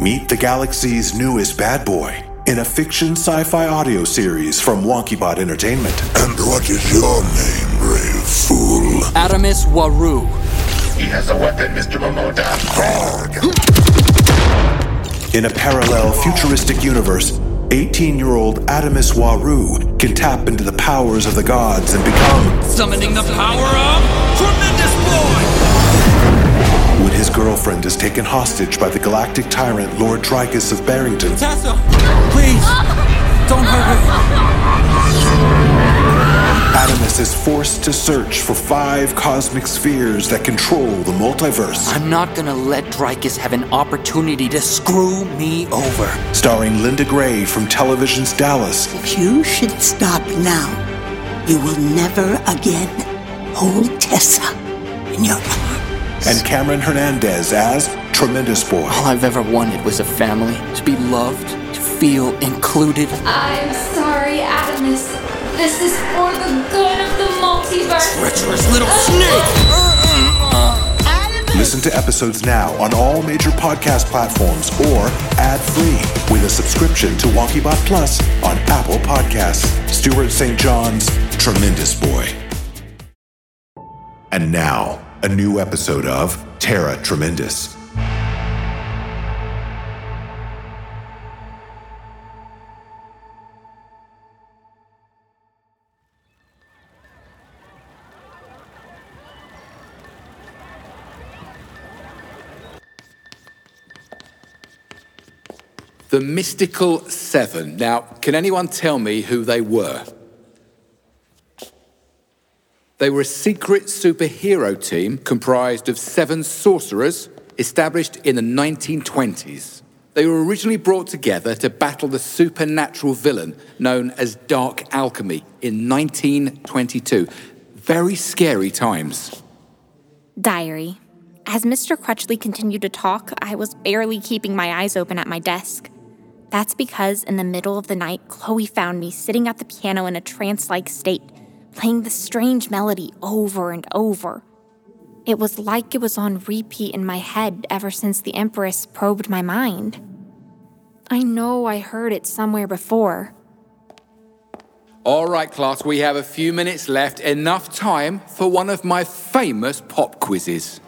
Meet the galaxy's newest bad boy in a fiction sci fi audio series from WonkyBot Entertainment. And what is your name, brave fool? Adamus Waru. He has a weapon, Mr. Momoda. In a parallel futuristic universe, 18 year old Adamus Waru can tap into the powers of the gods and become Summoning the power of Tremendous Boy! When his girlfriend is taken hostage by the galactic tyrant Lord Dreykus of Barrington. Tessa, please, don't hurt her. Adamus is forced to search for five cosmic spheres that control the multiverse. I'm not gonna let Dreykus have an opportunity to screw me over. Starring Linda Gray from television's Dallas If you should stop now, you will never again hold Tessa in your arms. And Cameron Hernandez as Tremendous Boy. All I've ever wanted was a family, to be loved, to feel included. I'm sorry, Adamus. This is for the good of the multiverse. Treacherous little snake! Adamus! Listen to episodes now on all major podcast platforms or ad-free with a subscription to WonkyBot Plus on Apple Podcasts. Stuart St. John's Tremendous Boy. And now, a new episode of Tara Tremendous. The Mystical Seven. Now, can anyone tell me who they were? They were a secret superhero team comprised of seven sorcerers established in the 1920s. They were originally brought together to battle the supernatural villain known as Dark Alchemy in 1922. Very scary times. Diary. As Mr. Crutchley continued to talk, I was barely keeping my eyes open at my desk. That's because in the middle of the night, Chloe found me sitting at the piano in a trance like state, playing the strange melody over and over. It was like it was on repeat in my head ever since the Empress probed my mind. I know I heard it somewhere before. All right, class, we have a few minutes left. Enough time for one of my famous pop quizzes.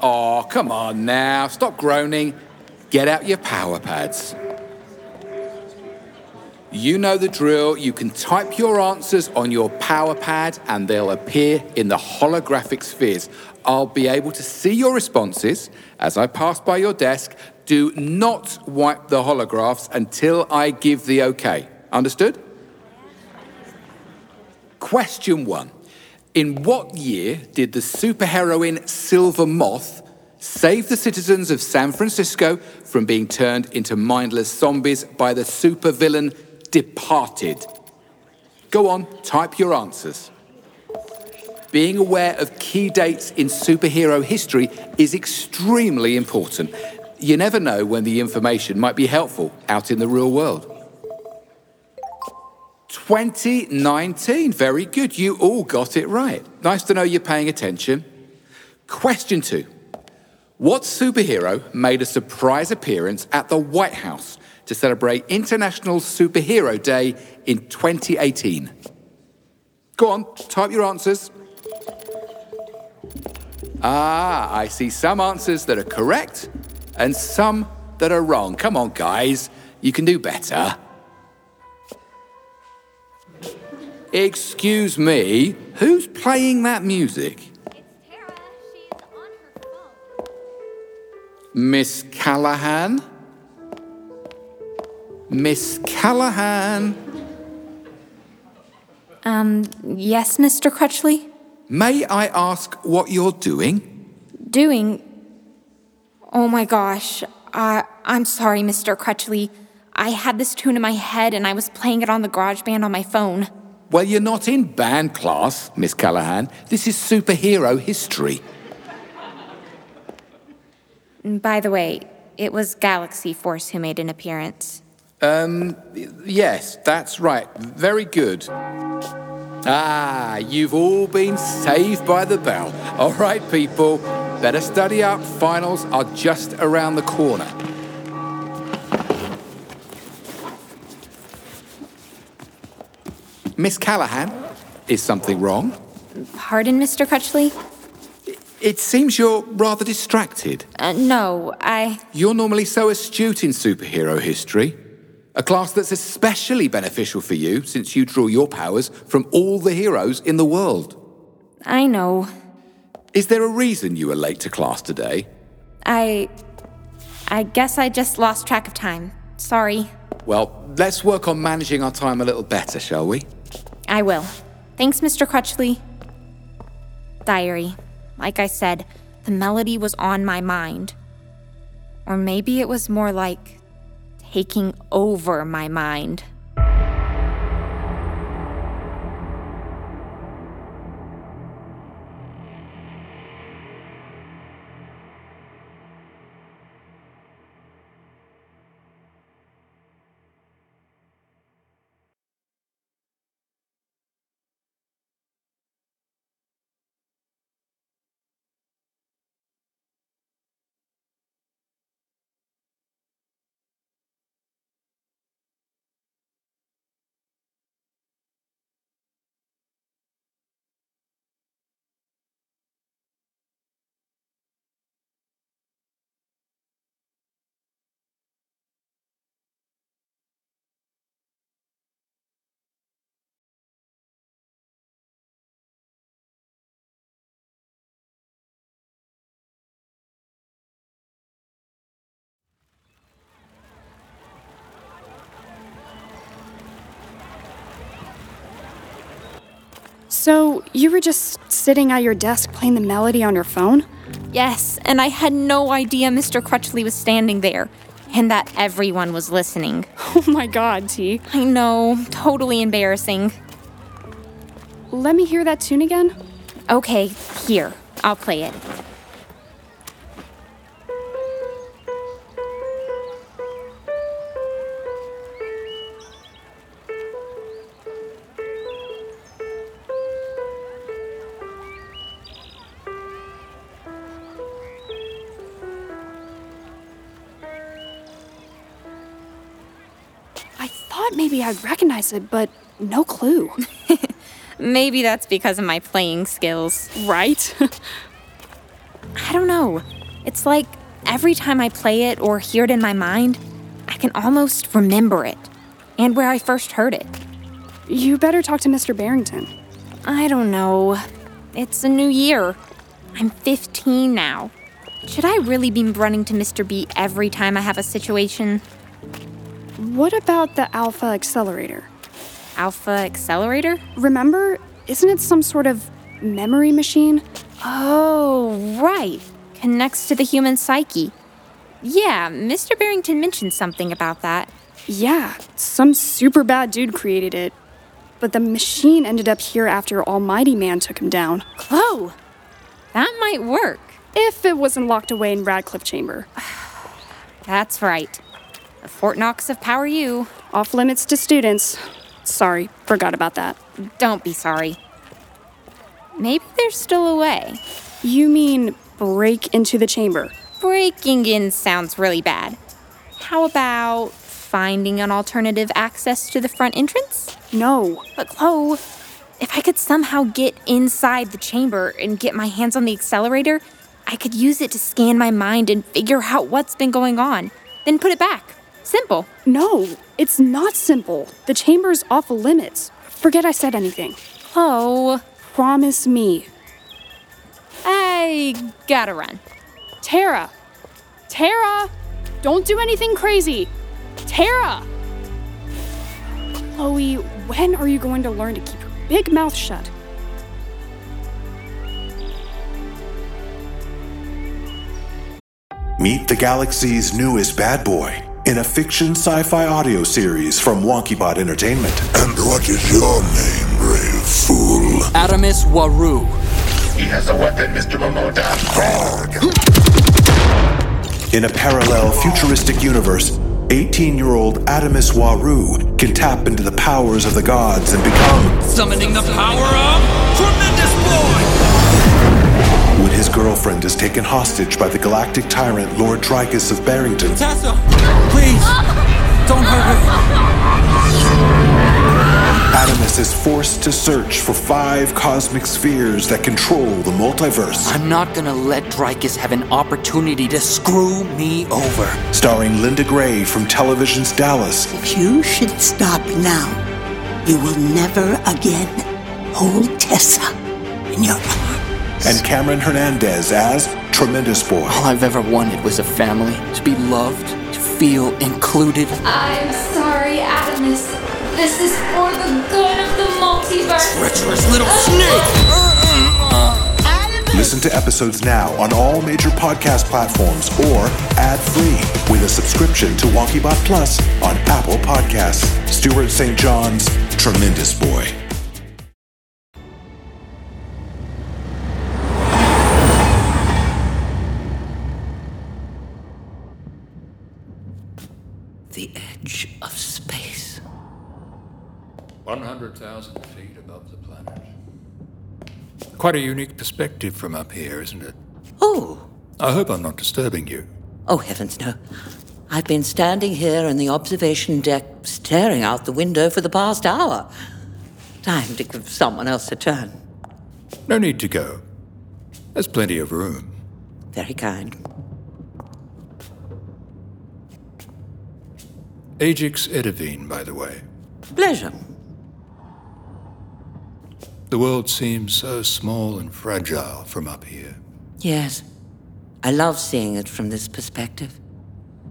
Oh, come on now. Stop groaning. Get out your power pads. You know the drill. You can type your answers on your power pad and they'll appear in the holographic spheres. I'll be able to see your responses as I pass by your desk. Do not wipe the holographs until I give the okay. Understood? Question one. In what year did the superheroine Silver Moth save the citizens of San Francisco from being turned into mindless zombies by the supervillain Departed? Go on, type your answers. Being aware of key dates in superhero history is extremely important. You never know when the information might be helpful out in the real world. 2019. Very good. You all got it right. Nice to know you're paying attention. Question two What superhero made a surprise appearance at the White House to celebrate International Superhero Day in 2018? Go on, type your answers. Ah, I see some answers that are correct and some that are wrong. Come on, guys, you can do better. Excuse me, who's playing that music? It's Tara. She is on her phone. Miss Callahan? Miss Callahan? Um, yes, Mr. Crutchley? May I ask what you're doing? Doing. Oh my gosh. Uh, I'm sorry, Mr. Crutchley. I had this tune in my head and I was playing it on the garage band on my phone. Well, you're not in band class, Miss Callahan. This is superhero history. By the way, it was Galaxy Force who made an appearance. Um, yes, that's right. Very good. Ah, you've all been saved by the bell. All right, people, Better study up. Finals are just around the corner. Miss Callahan, is something wrong? Pardon, Mr. Crutchley? It seems you're rather distracted. Uh, no, I. You're normally so astute in superhero history. A class that's especially beneficial for you since you draw your powers from all the heroes in the world. I know. Is there a reason you were late to class today? I. I guess I just lost track of time. Sorry. Well, let's work on managing our time a little better, shall we? I will. Thanks, Mr. Crutchley. Diary. Like I said, the melody was on my mind. Or maybe it was more like taking over my mind. So, you were just sitting at your desk playing the melody on your phone? Yes, and I had no idea Mr. Crutchley was standing there, and that everyone was listening. Oh my god, T. I know, totally embarrassing. Let me hear that tune again. Okay, here, I'll play it. Thought maybe I'd recognize it, but no clue. Maybe that's because of my playing skills. right? I don't know. It's like every time I play it or hear it in my mind, I can almost remember it and where I first heard it. you better talk to Mr. Barrington. I don't know. It's a new year. I'm 15 now. Should I really be running to Mr. B every time I have a situation? What about the Alpha Accelerator? Alpha Accelerator? Remember? Isn't it some sort of memory machine? Oh, right. Connects to the human psyche. Yeah, Mr. Barrington mentioned something about that. Yeah, some super bad dude created it. But the machine ended up here after Almighty Man took him down. Chloe, that might work. If it wasn't locked away in Radcliffe Chamber. That's right. The Fort Knox of Power U. Off limits to students. Sorry, forgot about that. Don't be sorry. Maybe there's still a way. You mean break into the chamber? Breaking in sounds really bad. How about finding an alternative access to the front entrance? No. But Chloe, if I could somehow get inside the chamber and get my hands on the accelerator, I could use it to scan my mind and figure out what's been going on, then put it back. Simple. No, it's not simple. The chamber's off limits. Forget I said anything. Chloe, Promise me. I gotta run. Tara! Tara! Don't do anything crazy! Tara! Chloe, when are you going to learn to keep your big mouth shut? Meet the galaxy's newest bad boy in a fiction sci fi audio series from WonkyBot Entertainment. And what is your name, brave fool? Adamus Waru. He has a weapon, Mr. Momoda. In a parallel futuristic universe, 18 year old Adamus Waru can tap into the powers of the gods and become, Summoning the power of Tremendous Boy! when his His girlfriend is taken hostage by the galactic tyrant Lord Dreykus of Barrington. Tessa! Please! Don't hurt her! Adamus is forced to search for five cosmic spheres that control the multiverse. I'm not gonna let Dreykus have an opportunity to screw me over. Starring Linda Gray from television's Dallas. If you should stop now, you will never again hold Tessa in your arms. And Cameron Hernandez as Tremendous Boy. All I've ever wanted was a family, to be loved, to feel included. I'm sorry, Adamus. This is for the good of the multiverse. Treacherous little snake! Listen to episodes now on all major podcast platforms or ad-free with a subscription to WonkyBot Plus on Apple Podcasts. Stuart St. John's Tremendous Boy. Quite a unique perspective from up here, isn't it? Oh, I hope I'm not disturbing you. oh heavens no. I've been standing here in the observation deck staring out the window for the past hour. Time to give someone else a turn. No need to go. There's plenty of room. Very kind. Ajax Edavene, by the way. Pleasure. The world seems so small and fragile from up here. Yes. I love seeing it from this perspective.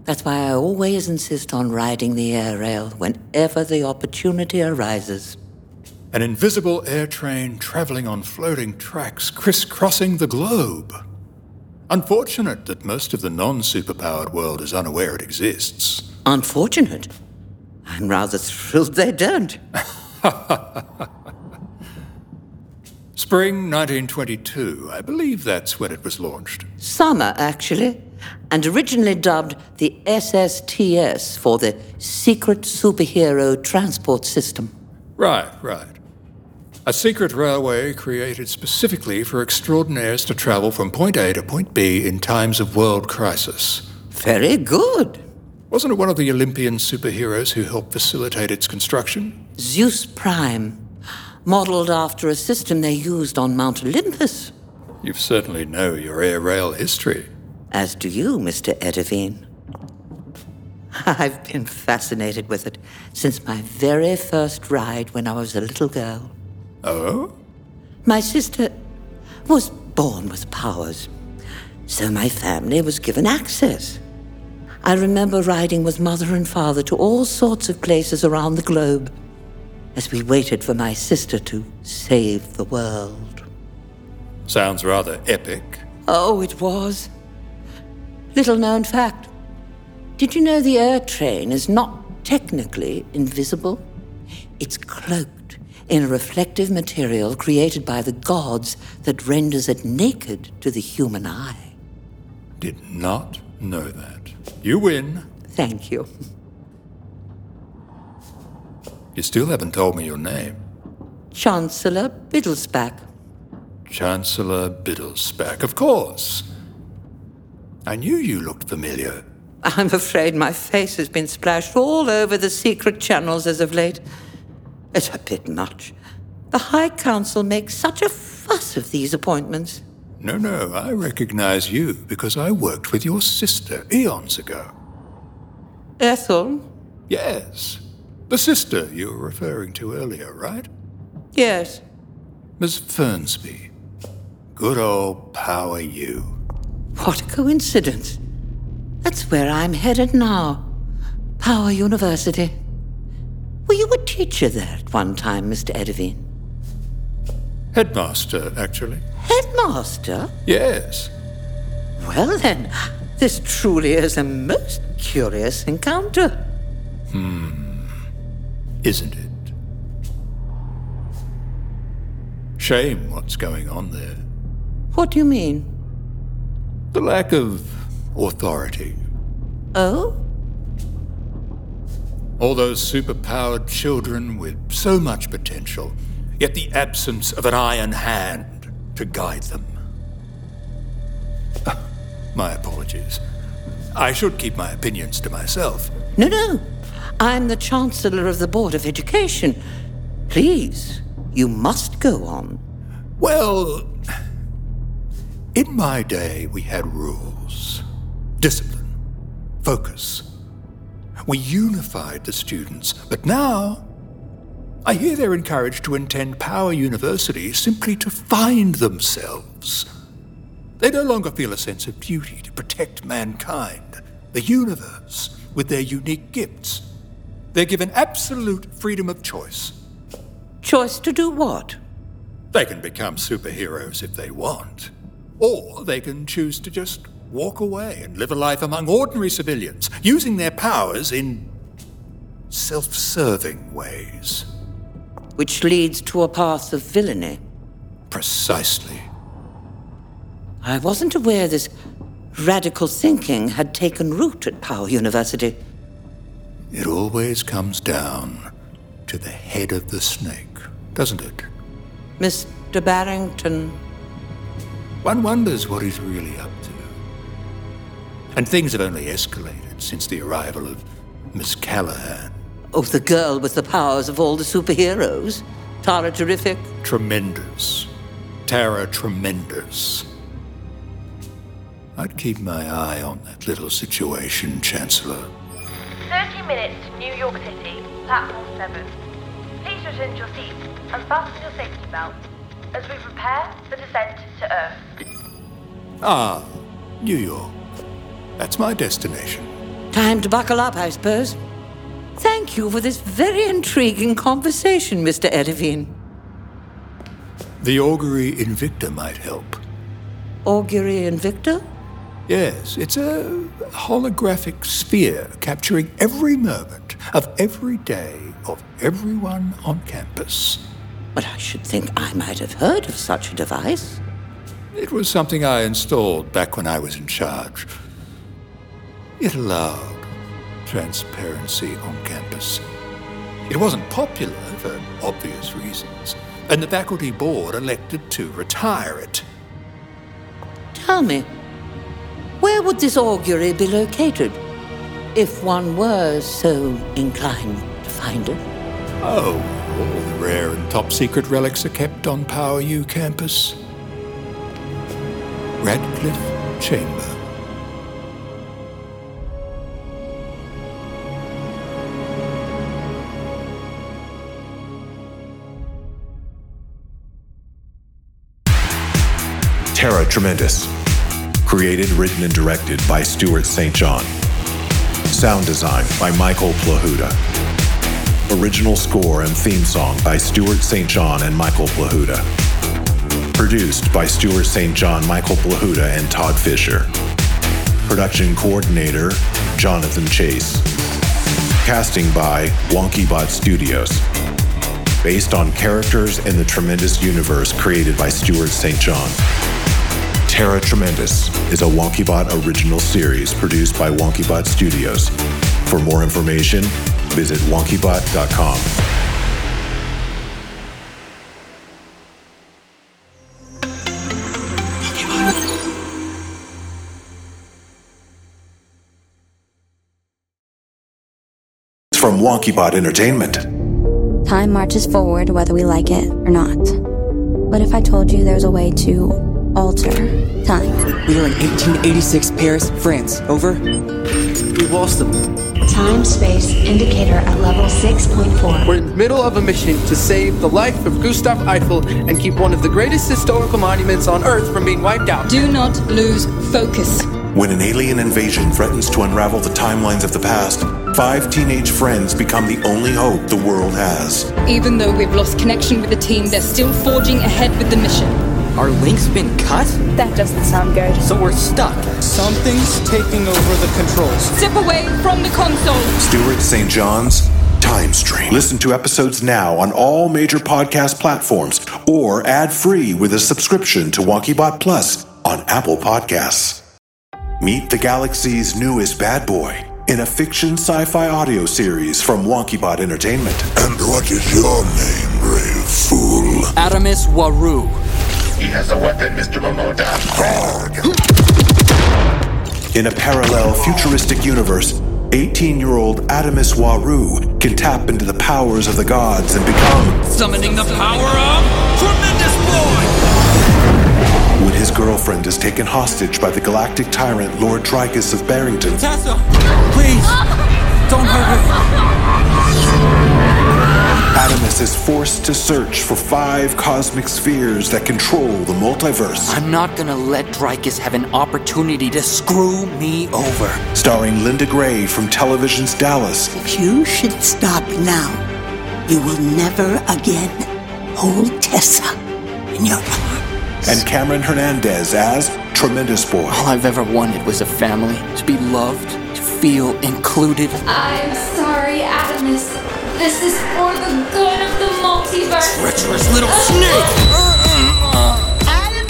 That's why I always insist on riding the air rail whenever the opportunity arises. An invisible air train traveling on floating tracks crisscrossing the globe. Unfortunate that most of the non superpowered world is unaware it exists. Unfortunate. I'm rather thrilled they don't. Spring 1922, I believe that's when it was launched. Summer, actually, and originally dubbed the SSTS for the Secret Superhero Transport System. Right, right. A secret railway created specifically for extraordinaires to travel from point A to point B in times of world crisis. Very good. Wasn't it one of the Olympian superheroes who helped facilitate its construction? Zeus Prime, modeled after a system they used on Mount Olympus. You certainly know your air rail history. As do you, Mr. Edavene. I've been fascinated with it since my very first ride when I was a little girl. Oh? My sister was born with powers, so my family was given access. I remember riding with mother and father to all sorts of places around the globe as we waited for my sister to save the world. Sounds rather epic. Oh, it was. Little known fact. Did you know the air train is not technically invisible? It's cloaked in a reflective material created by the gods that renders it naked to the human eye. Did not know that. You win. Thank you. You still haven't told me your name. Chancellor Biddelspach. Chancellor Biddelspach, of course. I knew you looked familiar. I'm afraid my face has been splashed all over the secret channels as of late. It's a bit much. The High Council makes such a fuss of these appointments. No, no, I recognize you because I worked with your sister eons ago. Ethel? Yes. The sister you were referring to earlier, right? Yes. Miss Fernsby. Good old Power U. What a coincidence. That's where I'm headed now. Power University. Were you a teacher there at one time, Mr. Edavene? Headmaster, actually. Headmaster? Yes. Well then, this truly is a most curious encounter. Hmm. Isn't it? Shame what's going on there. What do you mean? The lack of authority. Oh? All those superpowered children with so much potential, yet the absence of an iron hand to guide them. Ah, my apologies. I should keep my opinions to myself. No, no. I'm the Chancellor of the Board of Education. Please, you must go on. Well, in my day, we had rules discipline, focus. We unified the students, but now I hear they're encouraged to attend Power University simply to find themselves. They no longer feel a sense of duty to protect mankind, the universe, with their unique gifts. They're given absolute freedom of choice. Choice to do what? They can become superheroes if they want. Or they can choose to just walk away and live a life among ordinary civilians, using their powers in self serving ways. Which leads to a path of villainy. Precisely. I wasn't aware this radical thinking had taken root at Power University. It always comes down to the head of the snake, doesn't it? Mr. Barrington. One wonders what he's really up to. And things have only escalated since the arrival of Miss Callahan. Oh, the girl with the powers of all the superheroes? Tara Terrific? Tremendous. Tara Tremendous. I'd keep my eye on that little situation, Chancellor. 30 minutes to New York City, platform 7. Please return to your seats and fasten your safety belts as we prepare for descent to Earth. Ah, New York. That's my destination. Time to buckle up, I suppose. Thank you for this very intriguing conversation, Mr. Edavene. The Augury Invicta might help. Augury Invicta? Yes, it's a holographic sphere capturing every moment of every day of everyone on campus. But I should think I might have heard of such a device. It was something I installed back when I was in charge. It allowed transparency on campus. It wasn't popular for obvious reasons, and the faculty board elected to retire it. Tell me, where would this augury be located? If one were so inclined to find it. Oh, all the rare and top secret relics are kept on Power U campus. Radcliffe Chamber. Tara Tremendous. Created, written, and directed by Stuart St. John. Sound design by Michael Plahuta. Original score and theme song by Stuart St. John and Michael Plahuta. Produced by Stuart St. John, Michael Plahuta, and Todd Fisher. Production coordinator Jonathan Chase. Casting by WonkyBot Studios. Based on characters in the tremendous universe created by Stuart St. John. Tara Tremendous is a WonkyBot original series produced by WonkyBot Studios. For more information, visit wonkybot.com. From WonkyBot Entertainment. Time marches forward whether we like it or not. What if I told you there's a way to alter time? We are in 1886 Paris, France. Over. We lost them. Time space indicator at level 6.4. We're in the middle of a mission to save the life of Gustav Eiffel and keep one of the greatest historical monuments on Earth from being wiped out. Do not lose focus. When an alien invasion threatens to unravel the timelines of the past, five teenage friends become the only hope the world has. Even though we've lost connection with the team, they're still forging ahead with the mission. Our link's been cut? That doesn't sound good. So we're stuck. Something's taking over the controls. Step away from the console. Stuart St. John's Time Stream. Listen to episodes now on all major podcast platforms or ad free with a subscription to WonkyBot Plus on Apple Podcasts. Meet the galaxy's newest bad boy in a fiction sci fi audio series from WonkyBot Entertainment. And what is your name, brave fool? Adamus Waru. He has a weapon, Mr. Momoda. God. In a parallel futuristic universe, 18 year old Adamus Waru can tap into the powers of the gods and become. Summoning the power of Tremendous Boy! When his girlfriend is taken hostage by the galactic tyrant Lord Dreykus of Barrington. Tessa! Please! Don't hurt her! Adamus is forced to search for five cosmic spheres that control the multiverse. I'm not gonna let Dreykus have an opportunity to screw me over. Starring Linda Gray from television's Dallas. If you should stop now, you will never again hold Tessa in your arms. And Cameron Hernandez as Tremendous Boy. All I've ever wanted was a family, to be loved, to feel included. I'm sorry, Adamus. This is for the good of the multiverse. Treacherous little snake!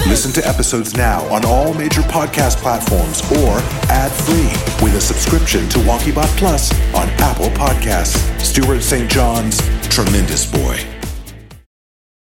Listen to episodes now on all major podcast platforms or ad-free with a subscription to WonkyBot Plus on Apple Podcasts. Stuart St. John's Tremendous Boy.